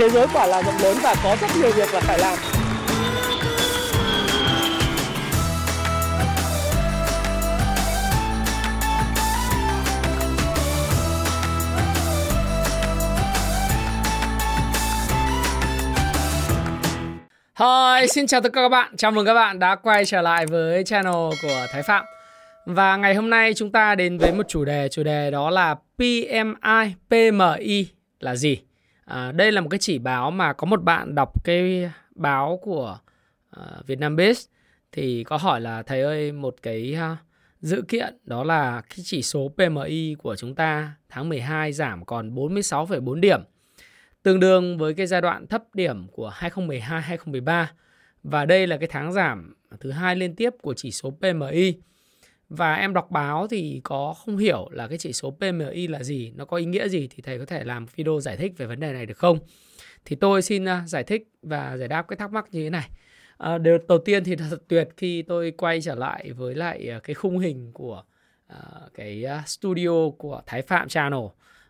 thế giới quả là rộng lớn và có rất nhiều việc là phải làm Hi, xin chào tất cả các bạn. Chào mừng các bạn đã quay trở lại với channel của Thái Phạm. Và ngày hôm nay chúng ta đến với một chủ đề, chủ đề đó là PMI, PMI là gì? À, đây là một cái chỉ báo mà có một bạn đọc cái báo của uh, Vietnam Base thì có hỏi là thầy ơi một cái uh, dự kiện đó là cái chỉ số PMI của chúng ta tháng 12 giảm còn 46,4 điểm tương đương với cái giai đoạn thấp điểm của 2012-2013 và đây là cái tháng giảm thứ hai liên tiếp của chỉ số PMI. Và em đọc báo thì có không hiểu là cái chỉ số PMI là gì, nó có ý nghĩa gì thì thầy có thể làm video giải thích về vấn đề này được không? Thì tôi xin à, giải thích và giải đáp cái thắc mắc như thế này. À, điều đầu tiên thì thật tuyệt khi tôi quay trở lại với lại à, cái khung hình của uh, cái studio của Thái Phạm Channel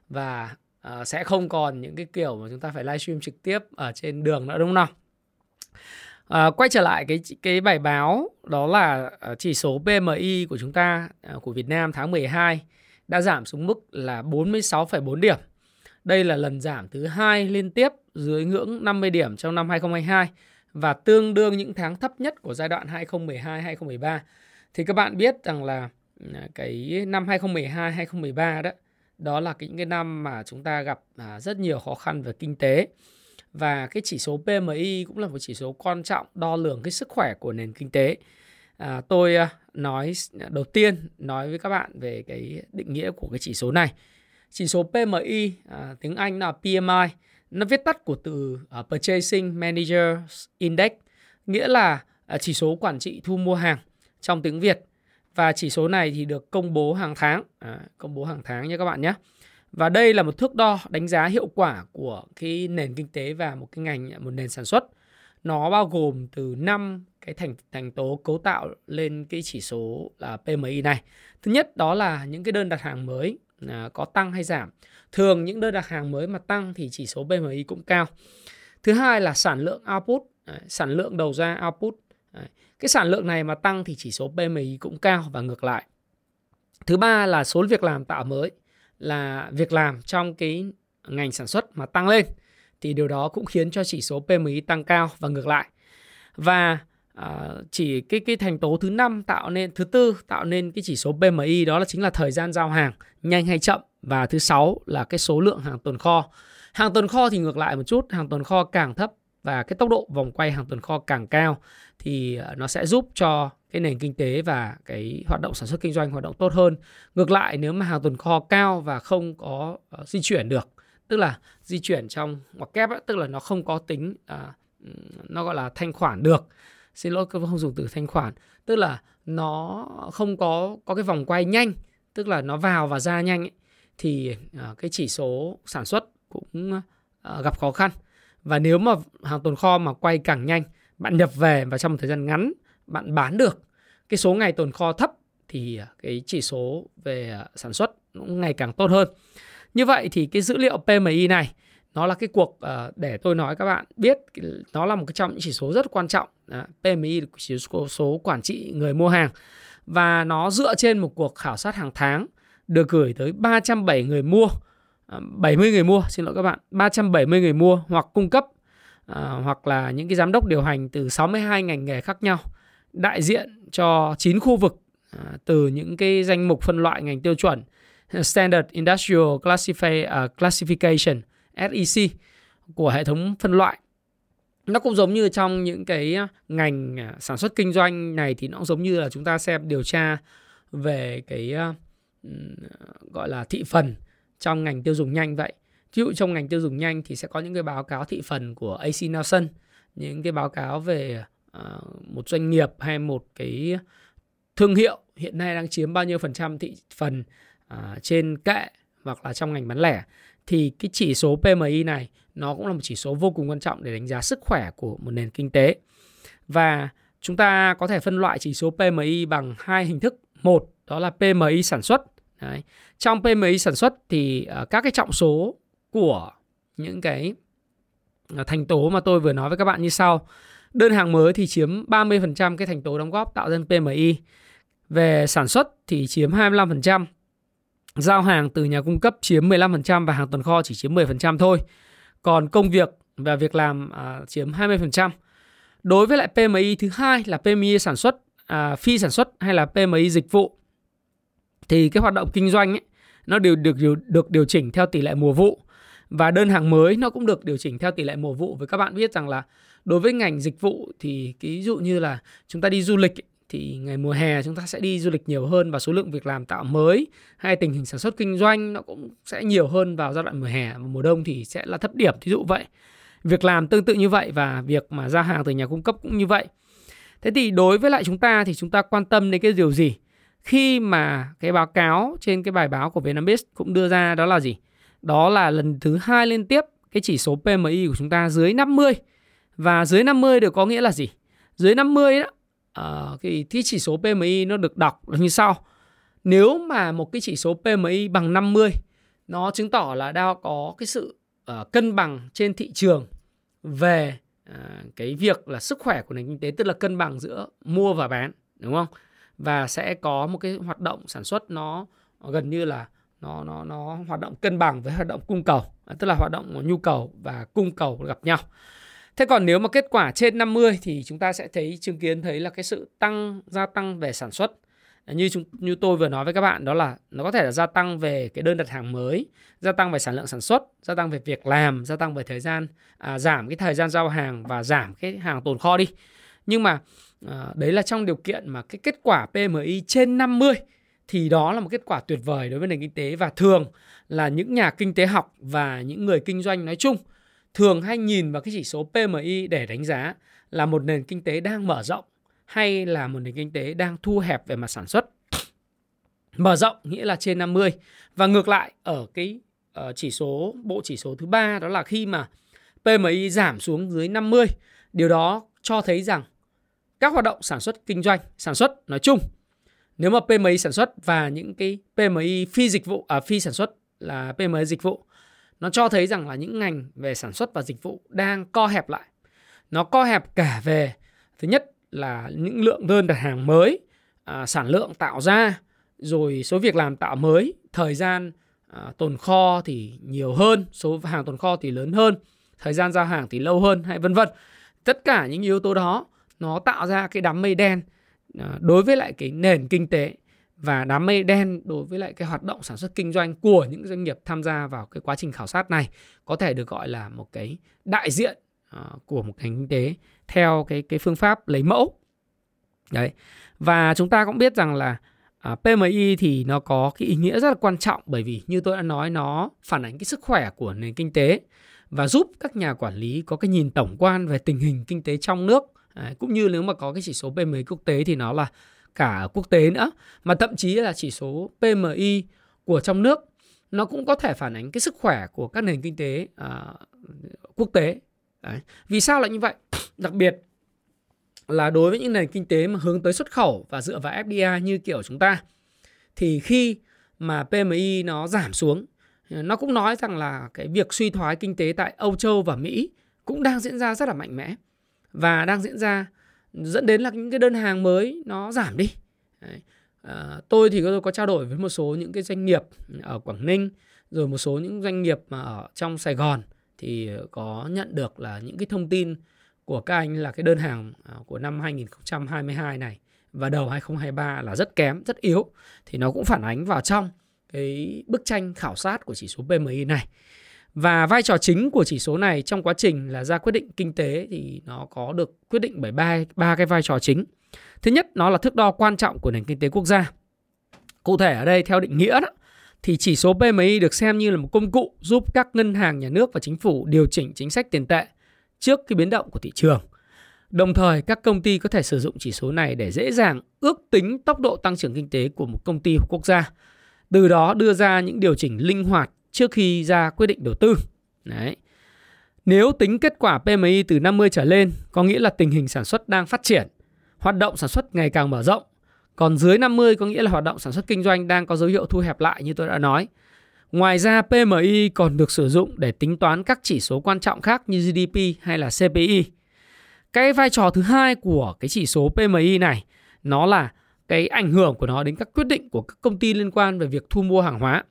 và uh, sẽ không còn những cái kiểu mà chúng ta phải livestream trực tiếp ở trên đường nữa đúng không nào? À, quay trở lại cái cái bài báo đó là ờ, chỉ số PMI của chúng ta ờ, của Việt Nam tháng 12 đã giảm xuống mức là 46,4 điểm. Đây là lần giảm thứ hai liên tiếp dưới ngưỡng 50 điểm trong năm 2022 và tương đương những tháng thấp nhất của giai đoạn 2012-2013. Thì các bạn biết rằng là cái năm 2012-2013 đó đó là những cái năm mà chúng ta gặp à, rất nhiều khó khăn về kinh tế và cái chỉ số PMI cũng là một chỉ số quan trọng đo lường cái sức khỏe của nền kinh tế. À, tôi à, nói à, đầu tiên nói với các bạn về cái định nghĩa của cái chỉ số này. Chỉ số PMI à, tiếng Anh là PMI, nó viết tắt của từ uh, Purchasing Managers Index, nghĩa là uh, chỉ số quản trị thu mua hàng trong tiếng Việt và chỉ số này thì được công bố hàng tháng, à, công bố hàng tháng nha các bạn nhé. Và đây là một thước đo đánh giá hiệu quả của cái nền kinh tế và một cái ngành một nền sản xuất. Nó bao gồm từ 5 cái thành thành tố cấu tạo lên cái chỉ số là PMI này. Thứ nhất đó là những cái đơn đặt hàng mới à, có tăng hay giảm. Thường những đơn đặt hàng mới mà tăng thì chỉ số PMI cũng cao. Thứ hai là sản lượng output, à, sản lượng đầu ra output. À, cái sản lượng này mà tăng thì chỉ số PMI cũng cao và ngược lại. Thứ ba là số việc làm tạo mới là việc làm trong cái ngành sản xuất mà tăng lên thì điều đó cũng khiến cho chỉ số PMI tăng cao và ngược lại. Và uh, chỉ cái cái thành tố thứ năm tạo nên thứ tư tạo nên cái chỉ số PMI đó là chính là thời gian giao hàng nhanh hay chậm và thứ sáu là cái số lượng hàng tồn kho. Hàng tồn kho thì ngược lại một chút, hàng tồn kho càng thấp và cái tốc độ vòng quay hàng tồn kho càng cao thì ờ, nó sẽ giúp cho cái nền kinh tế và cái hoạt động sản xuất kinh doanh hoạt động tốt hơn. Ngược lại nếu mà hàng tồn kho cao và không có uh, di chuyển được, tức là di chuyển trong ngoặc kép ấy, tức là nó không có tính uh, nó gọi là thanh khoản được. Xin lỗi không dùng từ thanh khoản, tức là nó không có có cái vòng quay nhanh, tức là nó vào và ra nhanh ấy, thì uh, cái chỉ số sản xuất cũng uh, gặp khó khăn. Và nếu mà hàng tồn kho mà quay càng nhanh, bạn nhập về và trong một thời gian ngắn bạn bán được cái số ngày tồn kho thấp thì à, cái chỉ số về à, sản xuất cũng ngày càng tốt hơn. Như vậy thì cái dữ liệu PMI này nó là cái cuộc à, để tôi nói các bạn biết nó là một cái trong những chỉ số rất quan trọng. PMI là chỉ số, số quản trị người mua hàng và nó dựa trên một cuộc khảo sát hàng tháng được gửi tới 307 người mua À, 70 người mua xin lỗi các bạn 370 người mua hoặc cung cấp à, hoặc là những cái giám đốc điều hành từ 62 ngành nghề khác nhau đại diện cho 9 khu vực à, từ những cái danh mục phân loại ngành tiêu chuẩn Standard Industrial Classify, uh, Classification SEC của hệ thống phân loại. Nó cũng giống như trong những cái ngành sản xuất kinh doanh này thì nó cũng giống như là chúng ta xem điều tra về cái uh, gọi là thị phần trong ngành tiêu dùng nhanh vậy. Ví dụ trong ngành tiêu dùng nhanh thì sẽ có những cái báo cáo thị phần của AC Nielsen, những cái báo cáo về uh, một doanh nghiệp hay một cái thương hiệu hiện nay đang chiếm bao nhiêu phần trăm thị phần uh, trên kệ hoặc là trong ngành bán lẻ thì cái chỉ số PMI này nó cũng là một chỉ số vô cùng quan trọng để đánh giá sức khỏe của một nền kinh tế. Và chúng ta có thể phân loại chỉ số PMI bằng hai hình thức. Một đó là PMI sản xuất Đấy. Trong PMI sản xuất thì uh, các cái trọng số của những cái ờ, thành tố mà tôi vừa nói với các bạn như sau. Đơn hàng mới thì chiếm 30% cái thành tố đóng góp tạo ra PMI. Về sản xuất thì chiếm 25%. Giao hàng từ nhà cung cấp chiếm 15% và hàng tồn kho chỉ chiếm 10% thôi. Còn công việc và việc làm à, chiếm 20%. Đối với lại PMI thứ hai là PMI sản xuất, à, phi sản xuất hay là PMI dịch vụ thì cái hoạt động kinh doanh ấy, nó đều được điều, được điều chỉnh theo tỷ lệ mùa vụ. Và đơn hàng mới nó cũng được điều chỉnh theo tỷ lệ mùa vụ. Với các bạn biết rằng là đối với ngành dịch vụ thì ví dụ như là chúng ta đi du lịch thì ngày mùa hè chúng ta sẽ đi du lịch nhiều hơn và số lượng việc làm tạo mới hay tình hình sản xuất kinh doanh nó cũng sẽ nhiều hơn vào giai đoạn mùa hè và mùa đông thì sẽ là thấp điểm. Thí dụ vậy việc làm tương tự như vậy và việc mà ra hàng từ nhà cung cấp cũng như vậy. Thế thì đối với lại chúng ta thì chúng ta quan tâm đến cái điều gì? Khi mà cái báo cáo trên cái bài báo của Vietnambiz cũng đưa ra đó là gì? Đó là lần thứ hai liên tiếp cái chỉ số PMI của chúng ta dưới 50 và dưới 50 được có nghĩa là gì? Dưới 50 đó uh, cái, cái chỉ số PMI nó được đọc là như sau. Nếu mà một cái chỉ số PMI bằng 50 nó chứng tỏ là đang có cái sự uh, cân bằng trên thị trường về uh, cái việc là sức khỏe của nền kinh tế tức là cân bằng giữa mua và bán đúng không? Và sẽ có một cái hoạt động sản xuất nó gần như là nó nó nó hoạt động cân bằng với hoạt động cung cầu. À, tức là hoạt động nhu cầu và cung cầu gặp nhau. Thế còn nếu mà kết quả trên 50 thì chúng ta sẽ thấy chứng kiến thấy là cái sự tăng gia tăng về sản xuất. À, như chúng như tôi vừa nói với các bạn đó là nó có thể là gia tăng về cái đơn đặt hàng mới, gia tăng về sản lượng sản xuất, gia tăng về việc làm, gia tăng về thời gian, à, giảm cái thời gian giao hàng và giảm cái hàng tồn kho đi. Nhưng mà à, đấy là trong điều kiện mà cái kết quả PMI trên 50 thì đó là một kết quả tuyệt vời đối với nền kinh tế và thường là những nhà kinh tế học và những người kinh doanh nói chung thường hay nhìn vào cái chỉ số PMI để đánh giá là một nền kinh tế đang mở rộng hay là một nền kinh tế đang thu hẹp về mặt sản xuất. Mở rộng nghĩa là trên 50 và ngược lại ở cái ờ, chỉ số bộ chỉ số thứ ba đó là khi mà PMI giảm xuống dưới 50, điều đó cho thấy rằng các hoạt động sản xuất kinh doanh, sản xuất nói chung nếu mà PMI sản xuất và những cái PMI phi dịch vụ à phi sản xuất là PMI dịch vụ nó cho thấy rằng là những ngành về sản xuất và dịch vụ đang co hẹp lại. Nó co hẹp cả về thứ nhất là những lượng đơn đặt hàng mới, à, sản lượng tạo ra, rồi số việc làm tạo mới, thời gian à, tồn kho thì nhiều hơn, số hàng tồn kho thì lớn hơn, thời gian giao hàng thì lâu hơn hay vân vân. Tất cả những yếu tố đó nó tạo ra cái đám mây đen à, đối với lại cái nền kinh tế. Và đám mây đen đối với lại cái hoạt động sản xuất kinh doanh của những doanh nghiệp tham gia vào cái quá trình khảo sát này có thể được gọi là một cái đại diện à, của một ngành kinh tế theo cái cái phương pháp lấy mẫu. Đấy. Và chúng ta cũng biết rằng là à, PMI thì nó có cái ý nghĩa rất là quan trọng bởi vì như tôi đã nói nó phản ánh cái sức khỏe của nền kinh tế và giúp các nhà quản lý có cái nhìn tổng quan về tình hình kinh tế trong nước. Đấy, cũng như nếu mà có cái chỉ số PMI quốc tế thì nó là cả quốc tế nữa. Mà thậm chí là chỉ số PMI của trong nước nó cũng có thể phản ánh cái sức khỏe của các nền kinh tế uh, quốc tế. Đấy. vì sao lại như vậy? Đặc biệt là đối với những nền kinh tế mà hướng tới xuất khẩu và dựa vào FDI như kiểu chúng ta thì khi mà PMI nó giảm xuống nó cũng nói rằng là cái việc suy thoái kinh tế tại Âu Châu và Mỹ cũng đang diễn ra rất là mạnh mẽ và đang diễn ra dẫn đến là những cái đơn hàng mới nó giảm đi Đấy. À, tôi thì tôi có trao đổi với một số những cái doanh nghiệp ở Quảng Ninh rồi một số những doanh nghiệp mà ở trong Sài Gòn thì có nhận được là những cái thông tin của các anh là cái đơn hàng à, của năm 2022 này và đầu 2023 là rất kém, rất yếu thì nó cũng phản ánh vào trong cái bức tranh khảo sát của chỉ số PMI này. Và vai trò chính của chỉ số này trong quá trình là ra quyết định kinh tế thì nó có được quyết định bởi ba ba cái vai trò chính. Thứ nhất nó là thước đo quan trọng của nền kinh tế quốc gia. Cụ thể ở đây theo định nghĩa đó thì chỉ số PMI được xem như là một công cụ giúp các ngân hàng nhà nước và chính phủ điều chỉnh chính sách tiền tệ trước cái biến động của thị trường. Đồng thời, các công ty có thể sử dụng chỉ số này để dễ dàng ước tính tốc độ tăng trưởng kinh tế của một công ty hoặc quốc gia. Từ đó đưa ra những điều chỉnh linh hoạt trước khi ra quyết định đầu tư. Đấy. Nếu tính kết quả PMI từ 50 trở lên, có nghĩa là tình hình sản xuất đang phát triển, hoạt động sản xuất ngày càng mở rộng. Còn dưới 50 có nghĩa là hoạt động sản xuất kinh doanh đang có dấu hiệu thu hẹp lại như tôi đã nói. Ngoài ra PMI còn được sử dụng để tính toán các chỉ số quan trọng khác như GDP hay là CPI. Cái vai trò thứ hai của cái chỉ số PMI này nó là cái ảnh hưởng của nó đến các quyết định của các công ty liên quan về việc thu mua hàng hóa.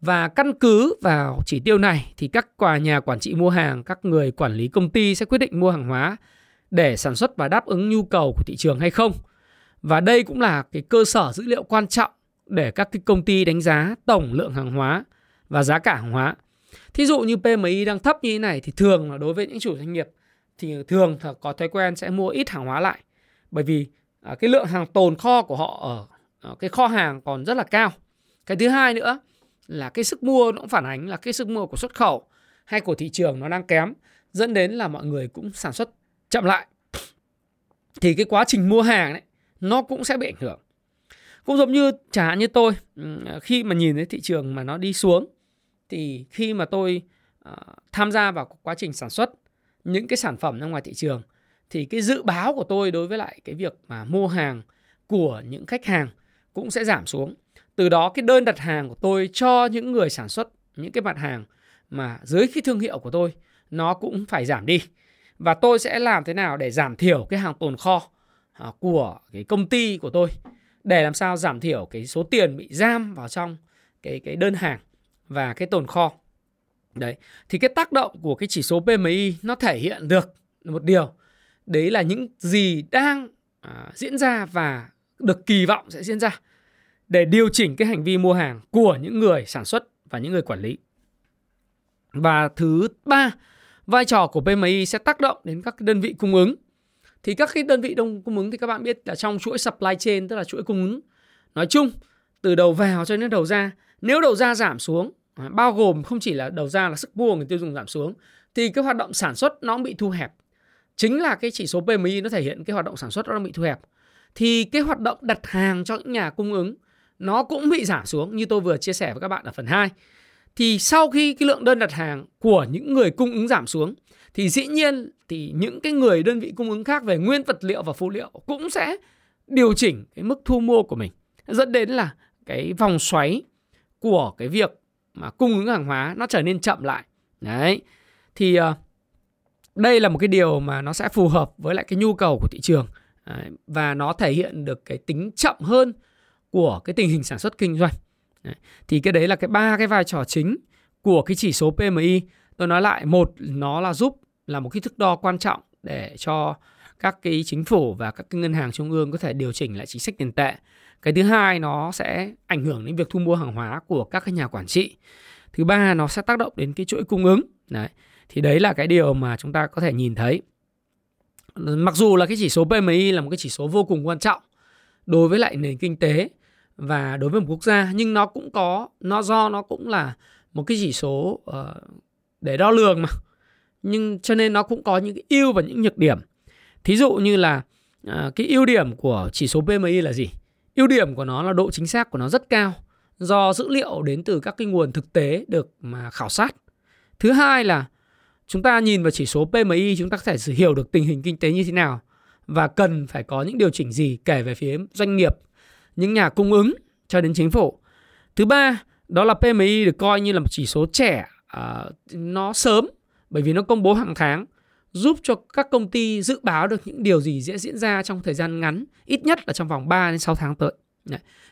Và căn cứ vào chỉ tiêu này thì các quà nhà quản trị mua hàng, các người quản lý công ty sẽ quyết định mua hàng hóa để sản xuất và đáp ứng nhu cầu của thị trường hay không. Và đây cũng là cái cơ sở dữ liệu quan trọng để các cái công ty đánh giá tổng lượng hàng hóa và giá cả hàng hóa. Thí dụ như PMI đang thấp như thế này thì thường là đối với những chủ doanh nghiệp thì thường có thói quen sẽ mua ít hàng hóa lại bởi vì à, cái lượng hàng tồn kho của họ ở à, cái kho hàng còn rất là cao. Cái thứ hai nữa là cái sức mua nó cũng phản ánh là cái sức mua của xuất khẩu hay của thị trường nó đang kém dẫn đến là mọi người cũng sản xuất chậm lại. Thì cái quá trình mua hàng đấy nó cũng sẽ bị ảnh hưởng. Cũng giống như chẳng hạn như tôi à, khi mà nhìn thấy thị trường mà nó đi xuống thì khi mà tôi uh, tham gia vào quá trình sản xuất những cái sản phẩm ra ngoài thị trường thì cái dự báo của tôi đối với lại cái việc mà mua hàng của những khách hàng cũng sẽ giảm xuống. Từ đó cái đơn đặt hàng của tôi cho những người sản xuất những cái mặt hàng mà dưới cái thương hiệu của tôi nó cũng phải giảm đi. Và tôi sẽ làm thế nào để giảm thiểu cái hàng tồn kho à, của cái công ty của tôi để làm sao giảm thiểu cái số tiền bị giam vào trong cái cái đơn hàng và cái tồn kho. Đấy, thì cái tác động của cái chỉ số PMI nó thể hiện được một điều đấy là những gì đang à, diễn ra và được kỳ vọng sẽ diễn ra để điều chỉnh cái hành vi mua hàng của những người sản xuất và những người quản lý. Và thứ ba, vai trò của PMI sẽ tác động đến các đơn vị cung ứng. Thì các cái đơn vị đông cung ứng thì các bạn biết là trong chuỗi supply chain tức là chuỗi cung ứng nói chung từ đầu vào cho đến đầu ra, nếu đầu ra giảm xuống à, bao gồm không chỉ là đầu ra là sức mua người tiêu dùng giảm xuống thì cái hoạt động sản xuất nó cũng bị thu hẹp chính là cái chỉ số PMI nó thể hiện cái hoạt động sản xuất nó bị thu hẹp thì cái hoạt động đặt hàng cho những nhà cung ứng nó cũng bị giảm xuống như tôi vừa chia sẻ với các bạn ở phần 2. Thì sau khi cái lượng đơn đặt hàng của những người cung ứng giảm xuống, thì dĩ nhiên thì những cái người đơn vị cung ứng khác về nguyên vật liệu và phụ liệu cũng sẽ điều chỉnh cái mức thu mua của mình dẫn đến là cái vòng xoáy của cái việc mà cung ứng hàng hóa nó trở nên chậm lại. Đấy. Thì ờ, đây là một cái điều mà nó sẽ phù hợp với lại cái nhu cầu của thị trường và nó thể hiện được cái tính chậm hơn của cái tình hình sản xuất kinh doanh. Đấy, thì cái đấy là cái ba cái vai trò chính của cái chỉ số PMI. Tôi nói lại, một nó là giúp là một cái thước đo quan trọng để cho các cái chính phủ và các cái ngân hàng trung ương có thể điều chỉnh lại chính sách tiền tệ. Cái thứ hai nó sẽ ảnh hưởng đến việc thu mua hàng hóa của các cái nhà quản trị. Thứ ba nó sẽ tác động đến cái chuỗi cung ứng. Đấy thì đấy là cái điều mà chúng ta có thể nhìn thấy mặc dù là cái chỉ số PMI là một cái chỉ số vô cùng quan trọng đối với lại nền kinh tế và đối với một quốc gia nhưng nó cũng có nó do nó cũng là một cái chỉ số uh, để đo lường mà. Nhưng cho nên nó cũng có những cái ưu và những nhược điểm. Thí dụ như là uh, cái ưu điểm của chỉ số PMI là gì? Ưu điểm của nó là độ chính xác của nó rất cao do dữ liệu đến từ các cái nguồn thực tế được mà khảo sát. Thứ hai là Chúng ta nhìn vào chỉ số PMI chúng ta có thể hiểu được tình hình kinh tế như thế nào và cần phải có những điều chỉnh gì kể về phía doanh nghiệp, những nhà cung ứng cho đến chính phủ. Thứ ba, đó là PMI được coi như là một chỉ số trẻ uh, nó sớm bởi vì nó công bố hàng tháng giúp cho các công ty dự báo được những điều gì sẽ diễn ra trong thời gian ngắn, ít nhất là trong vòng 3 đến 6 tháng tới.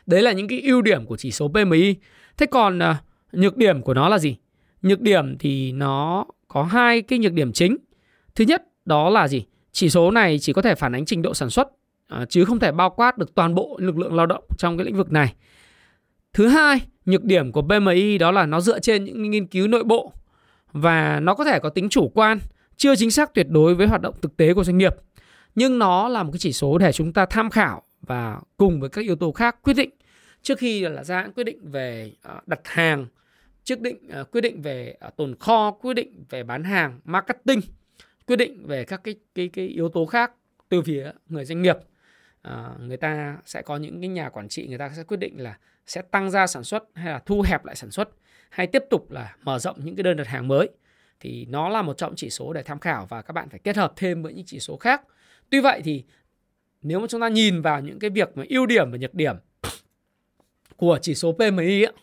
Đấy là những cái ưu điểm của chỉ số PMI. Thế còn uh, nhược điểm của nó là gì? Nhược điểm thì nó có hai cái nhược điểm chính. Thứ nhất đó là gì? Chỉ số này chỉ có thể phản ánh trình độ sản xuất à, chứ không thể bao quát được toàn bộ lực lượng lao động trong cái lĩnh vực này. Thứ hai, nhược điểm của PMI đó là nó dựa trên những nghiên cứu nội bộ và nó có thể có tính chủ quan, chưa chính xác tuyệt đối với hoạt động thực tế của doanh nghiệp. Nhưng nó là một cái chỉ số để chúng ta tham khảo và cùng với các yếu tố khác quyết định trước khi là ra quyết định về ờ, đặt hàng quyết định ờ, quyết định về tồn kho, quyết định về bán hàng, marketing, quyết định về các cái cái cái yếu tố khác từ phía người doanh nghiệp. Ờ, người ta sẽ có những cái nhà quản trị người ta sẽ quyết định là sẽ tăng ra sản xuất hay là thu hẹp lại sản xuất hay tiếp tục là mở rộng những cái đơn đặt hàng mới thì nó là một trong chỉ số để tham khảo và các bạn phải kết hợp thêm với những chỉ số khác. Tuy vậy thì nếu mà chúng ta nhìn vào những cái việc mà ưu điểm và nhược điểm của chỉ số PMI ấy,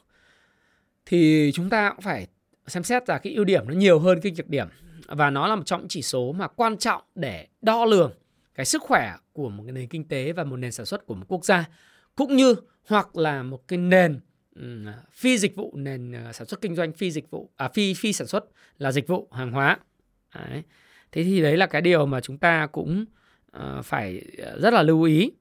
thì chúng ta cũng phải xem xét là cái ưu điểm nó nhiều hơn cái nhược điểm và nó là một trong những chỉ số mà quan trọng để đo lường cái sức khỏe của một cái nền kinh tế và một nền sản xuất của một quốc gia cũng như hoặc là một cái nền um, phi dịch vụ nền ờ, sản xuất kinh doanh phi dịch vụ à phi phi sản xuất là dịch vụ hàng hóa đấy. thế thì đấy là cái điều mà chúng ta cũng uh, phải ờ, rất là lưu ý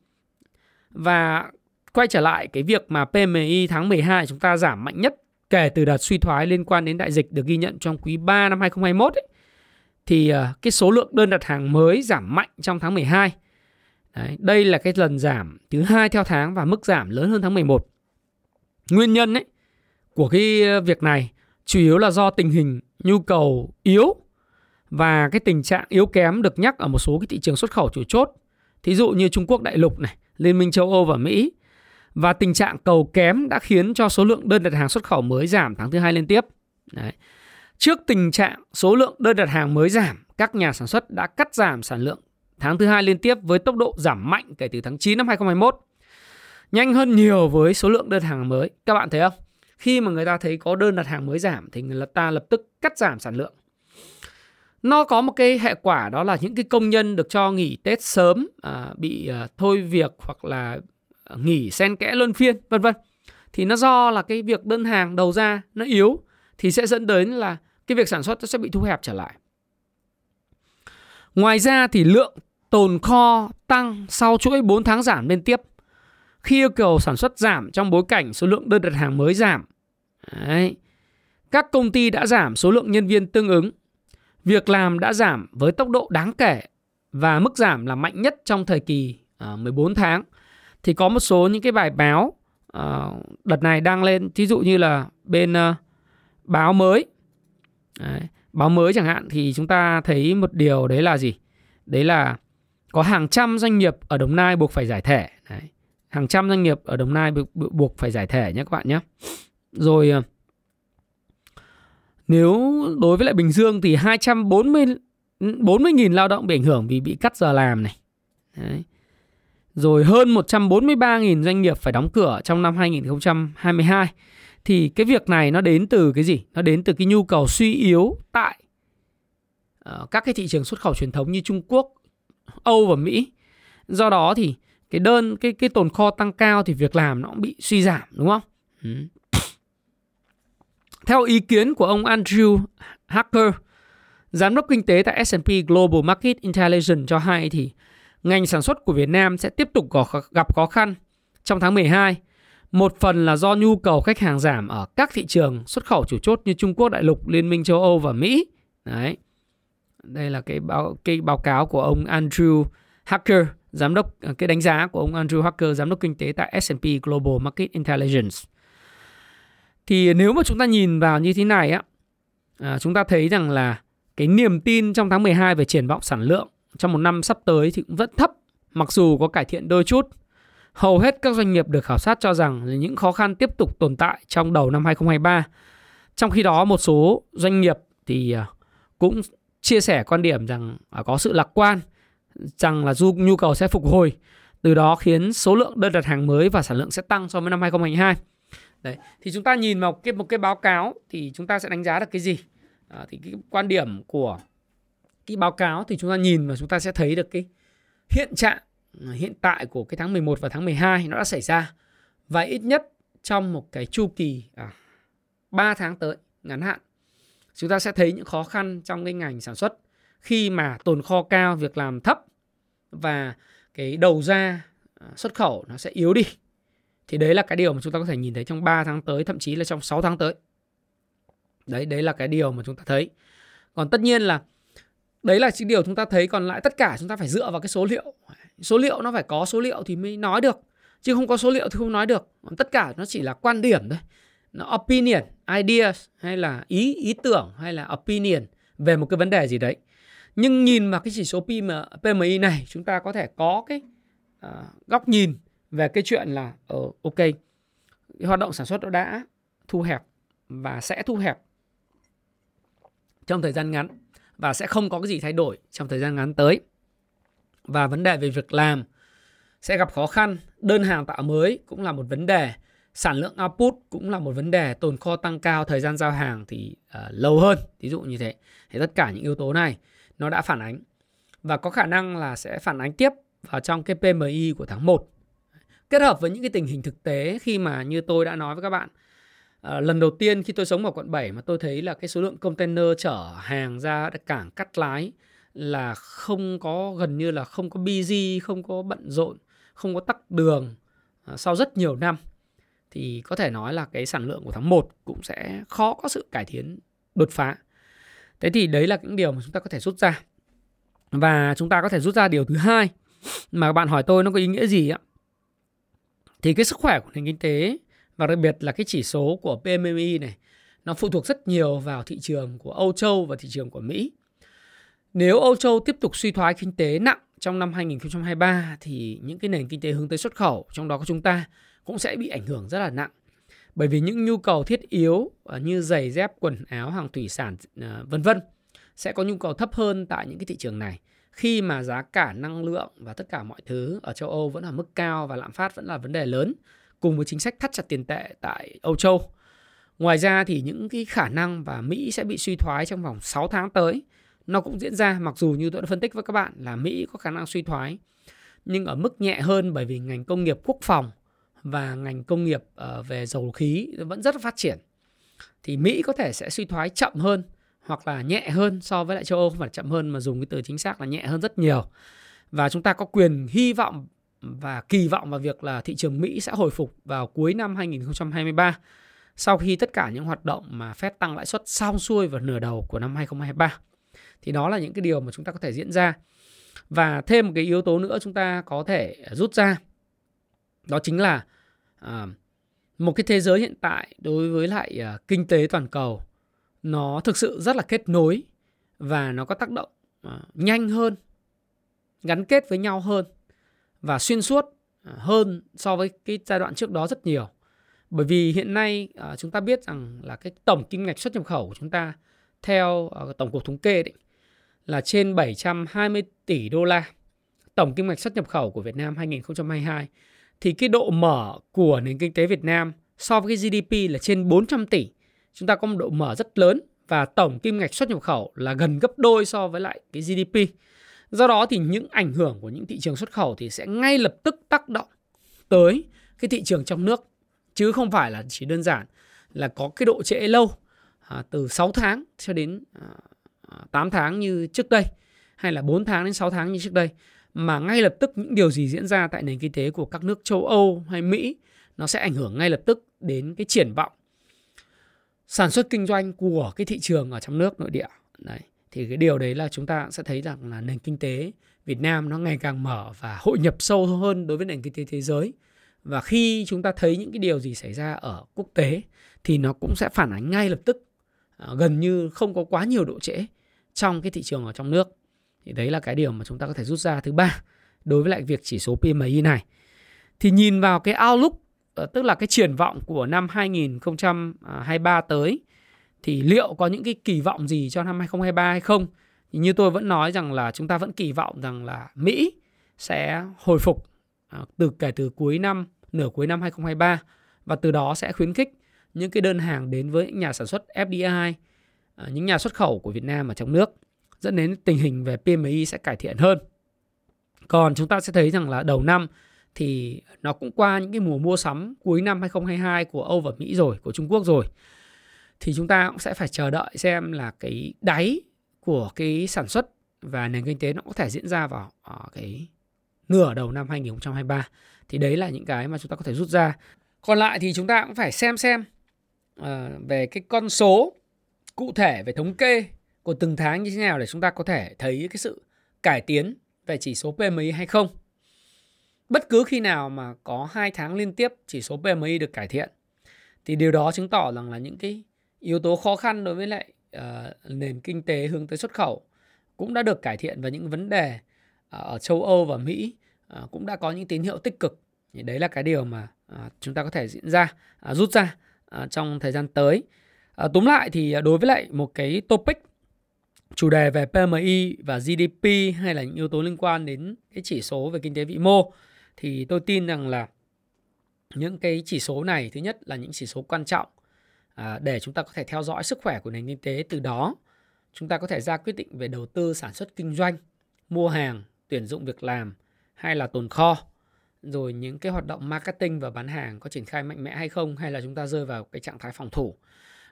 và quay trở lại cái việc mà PMI tháng 12 chúng ta giảm mạnh nhất kể từ đợt suy thoái liên quan đến đại dịch được ghi nhận trong quý 3 năm 2021 ấy, thì cái số lượng đơn đặt hàng mới giảm mạnh trong tháng 12. Đấy, đây là cái lần giảm thứ hai theo tháng và mức giảm lớn hơn tháng 11. Nguyên nhân ấy của cái ờ, việc này chủ yếu là do tình hình nhu cầu yếu và cái tình trạng yếu kém được nhắc ở một số cái thị trường xuất khẩu chủ chốt. Thí dụ như Trung Quốc đại lục này, Liên minh châu Âu và Mỹ. Và tình trạng cầu kém đã khiến cho số lượng đơn đặt hàng xuất khẩu mới giảm tháng thứ hai liên tiếp. Đấy. Trước tình trạng số lượng đơn đặt hàng mới giảm, các nhà sản xuất đã cắt giảm sản lượng tháng thứ hai liên tiếp với tốc độ giảm mạnh kể từ tháng 9 năm 2021. Nhanh hơn nhiều với số lượng đơn hàng mới. Các bạn thấy không? Khi mà người ta thấy có đơn đặt hàng mới giảm thì người ta lập tức cắt giảm sản lượng. Nó có một cái hệ quả đó là những cái công nhân được cho nghỉ Tết sớm à, bị à, thôi việc hoặc là à, nghỉ xen kẽ luân phiên vân vân. Thì nó do là cái việc đơn hàng đầu ra nó yếu thì sẽ dẫn đến là cái việc sản xuất nó sẽ bị thu hẹp trở lại. Ngoài ra thì lượng tồn kho tăng sau chuỗi 4 tháng giảm liên tiếp. Khi yêu cầu sản xuất giảm trong bối cảnh số lượng đơn đặt hàng mới giảm, đấy, các công ty đã giảm số lượng nhân viên tương ứng. Việc làm đã giảm với tốc độ đáng kể và mức giảm là mạnh nhất trong thời kỳ à, uh, 14 tháng. Thì có một số những cái bài báo uh, đợt này đang lên, ví dụ như là bên uh, báo mới đấy, báo mới chẳng hạn, thì chúng ta thấy một điều đấy là gì đấy là có hàng trăm doanh nghiệp ở Đồng Nai buộc phải giải thể đấy. hàng trăm doanh nghiệp ở Đồng Nai buộc phải giải thể nhé các bạn nhé rồi ờ, nếu đối với lại Bình Dương thì 240 40.000 lao động bị ảnh hưởng vì bị cắt giờ làm này. Đấy. Rồi hơn 143.000 doanh nghiệp phải đóng cửa trong năm 2022 thì cái việc này nó đến từ cái gì? Nó đến từ cái nhu cầu suy yếu tại uh, các cái thị trường xuất khẩu truyền thống như Trung Quốc Âu và Mỹ. Do đó thì cái đơn cái cái tồn kho tăng cao thì việc làm nó cũng bị suy giảm đúng không? Ừ. theo ý kiến của ông Andrew Hacker giám đốc kinh tế tại S&P Global Market Intelligence cho hay thì ngành sản xuất của Việt Nam sẽ tiếp tục gặp khó khăn trong tháng 12 một phần là do nhu cầu khách hàng giảm ở các thị trường xuất khẩu chủ chốt như Trung Quốc đại lục, Liên minh châu Âu và Mỹ. Đấy. Đây là cái báo cái báo cáo của ông Andrew Hacker, giám đốc ờ, cái đánh giá của ông Andrew Hacker, giám đốc kinh tế tại S&P Global Market Intelligence. Thì nếu mà chúng ta nhìn vào như thế này á, à, chúng ta thấy rằng là cái niềm tin trong tháng 12 về triển vọng sản lượng trong một năm sắp tới thì cũng vẫn thấp, mặc dù có cải thiện đôi chút hầu hết các doanh nghiệp được khảo sát cho rằng là những khó khăn tiếp tục tồn tại trong đầu năm 2023. Trong khi đó một số doanh nghiệp thì à, cũng chia sẻ quan điểm rằng à, có sự lạc quan rằng là du nhu cầu sẽ phục hồi, từ đó khiến số lượng đơn đặt hàng mới và sản lượng sẽ tăng so với năm 2022. Đấy, thì chúng ta nhìn vào cái một cái báo cáo thì chúng ta sẽ đánh giá được cái gì? À, thì cái quan điểm của cái báo cáo thì chúng ta nhìn và chúng ta sẽ thấy được cái hiện trạng hiện tại của cái tháng 11 và tháng 12 nó đã xảy ra. Và ít nhất trong một cái chu kỳ à, 3 tháng tới ngắn hạn chúng ta sẽ thấy những khó khăn trong cái ngành sản xuất khi mà tồn kho cao việc làm thấp và cái đầu ra à, xuất khẩu nó sẽ yếu đi. Thì đấy là cái điều mà chúng ta có thể nhìn thấy trong 3 tháng tới thậm chí là trong 6 tháng tới. Đấy đấy là cái điều mà chúng ta thấy. Còn tất nhiên là đấy là những điều chúng ta thấy còn lại tất cả chúng ta phải dựa vào cái số liệu. Số liệu nó phải có số liệu thì mới nói được. Chứ không có số liệu thì không nói được. Tất cả nó chỉ là quan điểm thôi. Nó opinion ideas hay là ý ý tưởng hay là opinion về một cái vấn đề gì đấy. Nhưng nhìn vào cái chỉ số PMI này chúng ta có thể có cái uh, góc nhìn về cái chuyện là uh, ok cái hoạt động sản xuất nó đã thu hẹp và sẽ thu hẹp trong thời gian ngắn và sẽ không có cái gì thay đổi trong thời gian ngắn tới. Và vấn đề về việc làm sẽ gặp khó khăn. Đơn hàng tạo mới cũng là một vấn đề. Sản lượng output cũng là một vấn đề. Tồn kho tăng cao thời gian giao hàng thì uh, lâu hơn. Ví dụ như thế. Thì tất cả những yếu tố này nó đã phản ánh. Và có khả năng là sẽ phản ánh tiếp vào trong cái PMI của tháng 1 kết hợp với những cái tình hình thực tế khi mà như tôi đã nói với các bạn À, lần đầu tiên khi tôi sống ở quận 7 mà tôi thấy là cái số lượng container chở hàng ra cảng cắt lái là không có gần như là không có busy, không có bận rộn, không có tắc đường à, sau rất nhiều năm thì có thể nói là cái sản lượng của tháng 1 cũng sẽ khó có sự cải thiện đột phá. Thế thì đấy là những điều mà chúng ta có thể rút ra. Và chúng ta có thể rút ra điều thứ hai mà các bạn hỏi tôi nó có ý nghĩa gì ạ? Thì cái sức khỏe của nền kinh tế và đặc biệt là cái chỉ số của PMI này nó phụ thuộc rất nhiều vào thị trường của Âu Châu và thị trường của Mỹ. Nếu Âu Châu tiếp tục suy thoái kinh tế nặng trong năm 2023 thì những cái nền kinh tế hướng tới xuất khẩu trong đó có chúng ta cũng sẽ bị ảnh hưởng rất là nặng. Bởi vì những nhu cầu thiết yếu ờ, như giày dép, quần áo, hàng thủy sản ờ, vân vân sẽ có nhu cầu thấp hơn tại những cái thị trường này khi mà giá cả năng lượng và tất cả mọi thứ ở châu Âu vẫn ở mức cao và lạm phát vẫn là vấn đề lớn cùng với chính sách thắt chặt tiền tệ tại Âu Châu. Ngoài ra thì những cái khả năng và Mỹ sẽ bị suy thoái trong vòng 6 tháng tới, nó cũng diễn ra, mặc dù như tôi đã phân tích với các bạn là Mỹ có khả năng suy thoái, nhưng ở mức nhẹ hơn bởi vì ngành công nghiệp quốc phòng và ngành công nghiệp ờ, về dầu khí vẫn rất phát triển thì Mỹ có thể sẽ suy thoái chậm hơn hoặc là nhẹ hơn so với lại châu Âu, không phải chậm hơn mà dùng cái từ chính xác là nhẹ hơn rất nhiều và chúng ta có quyền hy vọng và kỳ vọng vào việc là thị trường Mỹ sẽ hồi phục vào cuối năm 2023 sau khi tất cả những hoạt động mà Fed tăng lãi suất xong xuôi vào nửa đầu của năm 2023. Thì đó là những cái điều mà chúng ta có thể diễn ra. Và thêm một cái yếu tố nữa chúng ta có thể rút ra đó chính là à, một cái thế giới hiện tại đối với lại à, kinh tế toàn cầu nó thực sự rất là kết nối và nó có tác động à, nhanh hơn gắn kết với nhau hơn và xuyên suốt à, hơn so với cái giai đoạn trước đó rất nhiều. Bởi vì hiện nay à, chúng ta biết rằng là cái tổng kim ngạch xuất nhập khẩu của chúng ta theo à, tổng cục thống kê đấy là trên 720 tỷ đô la. Tổng kim ngạch xuất nhập khẩu của Việt Nam 2022 thì cái độ mở của nền kinh tế Việt Nam so với cái GDP là trên 400 tỷ. Chúng ta có một độ mở rất lớn và tổng kim ngạch xuất nhập khẩu là gần gấp đôi so với lại cái GDP. Do đó thì những ảnh hưởng của những thị trường xuất khẩu thì sẽ ngay lập tức tác động tới cái thị trường trong nước. Chứ không phải là chỉ đơn giản là có cái độ trễ lâu à, từ 6 tháng cho đến à, à 8 tháng như trước đây hay là 4 tháng đến 6 tháng như trước đây. Mà ngay lập tức những điều gì diễn ra tại nền kinh tế của các nước châu Âu hay Mỹ nó sẽ ảnh hưởng ngay lập tức đến cái triển vọng sản xuất kinh doanh của cái thị trường ở trong nước nội địa. Đấy thì cái điều đấy là chúng ta sẽ thấy rằng là nền kinh tế Việt Nam nó ngày càng mở và hội nhập sâu hơn đối với nền kinh tế thế giới. Và khi chúng ta thấy những cái điều gì xảy ra ở quốc tế thì nó cũng sẽ phản ánh ngay lập tức à, gần như không có quá nhiều độ trễ trong cái thị trường ở trong nước. Thì đấy là cái điều mà chúng ta có thể rút ra. Thứ ba đối với lại việc chỉ số PMI này thì nhìn vào cái outlook ờ, tức là cái triển vọng của năm 2023 à, tới thì liệu có những cái kỳ vọng gì cho năm 2023 hay không? Thì như tôi vẫn nói rằng là chúng ta vẫn kỳ vọng rằng là Mỹ sẽ hồi phục à, từ kể từ cuối năm, nửa cuối năm 2023 và từ đó sẽ khuyến khích những cái đơn hàng đến với những nhà sản xuất FDI, à, những nhà xuất khẩu của Việt Nam ở trong nước dẫn đến tình hình về PMI sẽ cải thiện hơn. Còn chúng ta sẽ thấy rằng là đầu năm thì nó cũng qua những cái mùa mua sắm cuối năm 2022 của Âu và Mỹ rồi, của Trung Quốc rồi thì chúng ta cũng sẽ phải chờ đợi xem là cái đáy của cái sản xuất và nền kinh tế nó có thể diễn ra vào ờ, cái nửa đầu năm 2023 thì đấy là những cái mà chúng ta có thể rút ra còn lại thì chúng ta cũng phải xem xem uh, về cái con số cụ thể về thống kê của từng tháng như thế nào để chúng ta có thể thấy cái sự cải tiến về chỉ số PMI hay không. Bất cứ khi nào mà có hai tháng liên tiếp chỉ số PMI được cải thiện thì điều đó chứng tỏ rằng là những cái yếu tố khó khăn đối với lại uh, nền kinh tế hướng tới xuất khẩu cũng đã được cải thiện và những vấn đề uh, ở châu Âu và Mỹ uh, cũng đã có những tín hiệu tích cực. Thì đấy là cái điều mà uh, chúng ta có thể diễn ra uh, rút ra uh, trong thời gian tới. Uh, túm lại thì đối với lại một cái topic chủ đề về PMI và GDP hay là những yếu tố liên quan đến cái chỉ số về kinh tế vĩ mô thì tôi tin rằng là những cái chỉ số này thứ nhất là những chỉ số quan trọng À, để chúng ta có thể theo dõi sức khỏe của nền kinh tế từ đó chúng ta có thể ra quyết định về đầu tư sản xuất kinh doanh mua hàng tuyển dụng việc làm hay là tồn kho. Rồi những cái hoạt động marketing và bán hàng có triển khai mạnh mẽ hay không hay là chúng ta rơi vào cái trạng thái phòng thủ.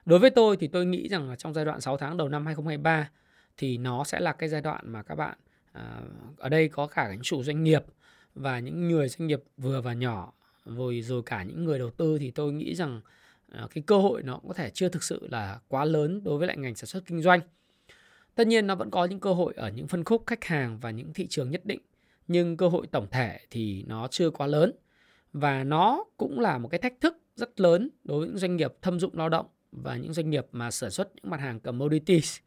Đối với tôi thì tôi nghĩ rằng là trong giai đoạn 6 tháng đầu năm 2023 thì nó sẽ là cái giai đoạn mà các bạn à, ở đây có cả những chủ doanh nghiệp và những người doanh nghiệp vừa và nhỏ rồi rồi cả những người đầu tư. Thì tôi nghĩ rằng Ờ, cái cơ hội nó có thể chưa thực sự là quá lớn đối với lại ngành sản xuất kinh doanh. Tất nhiên nó vẫn có những cơ hội ở những phân khúc khách hàng và những thị trường nhất định, nhưng cơ hội tổng thể thì nó chưa quá lớn. Và nó cũng là một cái thách thức rất lớn đối với những doanh nghiệp thâm dụng lao động và những doanh nghiệp mà sản xuất những mặt hàng commodities.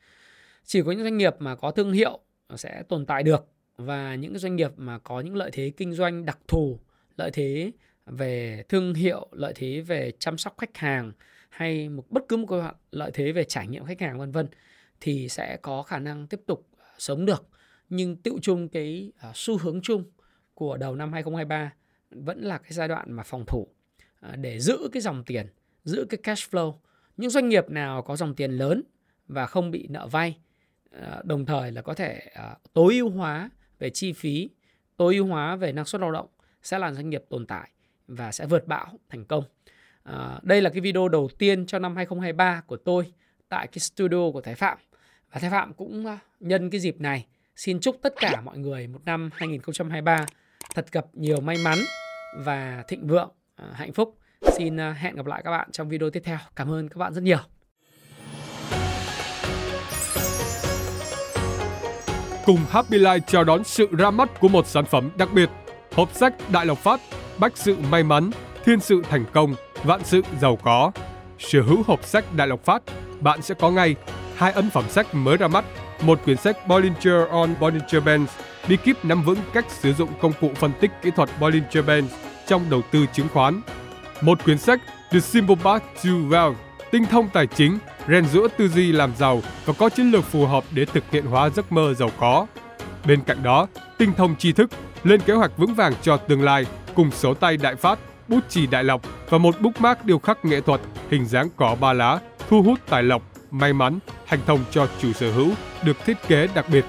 Chỉ có những doanh nghiệp mà có thương hiệu sẽ tồn tại được và những doanh nghiệp mà có những lợi thế kinh doanh đặc thù, lợi thế về thương hiệu lợi thế về chăm sóc khách hàng hay một bất cứ một cái lợi thế về trải nghiệm khách hàng vân vân thì sẽ có khả năng tiếp tục à, sống được nhưng tựu chung cái à, xu hướng chung của đầu năm 2023 vẫn là cái giai đoạn mà phòng thủ à, để giữ cái dòng tiền, giữ cái cash flow. Những doanh nghiệp nào có dòng tiền lớn và không bị nợ vay, đồng thời là có thể tối ưu hóa về chi phí, tối ưu hóa về năng suất lao động sẽ là doanh nghiệp tồn tại và sẽ vượt bão thành công. À, đây là cái video đầu tiên cho năm 2023 của tôi tại cái studio của Thái Phạm. Và Thái Phạm cũng à, nhân cái dịp này Xin chúc tất cả mọi người một năm 2023 thật gặp nhiều may mắn và thịnh vượng, à, hạnh phúc. Xin à, hẹn gặp lại các bạn trong video tiếp theo. Cảm ơn các bạn rất nhiều. Cùng Happy Life chào đón sự ra mắt của một sản phẩm đặc biệt. Hộp sách Đại Lộc Phát, bách sự may mắn, thiên sự thành công, vạn sự giàu có. Sở hữu hộp sách Đại Lộc Phát, bạn sẽ có ngay hai ấn phẩm sách mới ra mắt một quyển sách Bollinger on Bollinger Bands bí kíp nắm vững cách sử dụng công cụ phân tích kỹ thuật Bollinger Bands trong đầu tư chứng khoán. Một quyển sách The Simple Path to Wealth tinh thông tài chính, rèn rũa tư duy làm giàu và có chiến lược phù hợp để thực hiện hóa giấc mơ giàu có. Bên cạnh đó, tinh thông tri thức, lên kế hoạch vững vàng cho tương lai cùng số tay đại phát, bút chì đại lộc và một bookmark điêu khắc nghệ thuật hình dáng cỏ ba lá thu hút tài lộc may mắn, hành thông cho chủ sở hữu được thiết kế đặc biệt.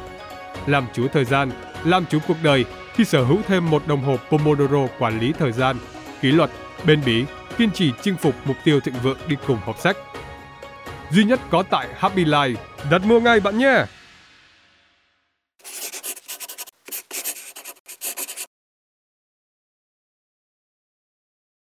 Làm chủ thời gian, làm chủ cuộc đời khi sở hữu thêm một đồng hồ Pomodoro quản lý thời gian, kỷ luật, bền bỉ, kiên trì chinh phục mục tiêu thịnh vượng đi cùng hộp sách. Duy nhất có tại Happy Life. Đặt mua ngay bạn nhé!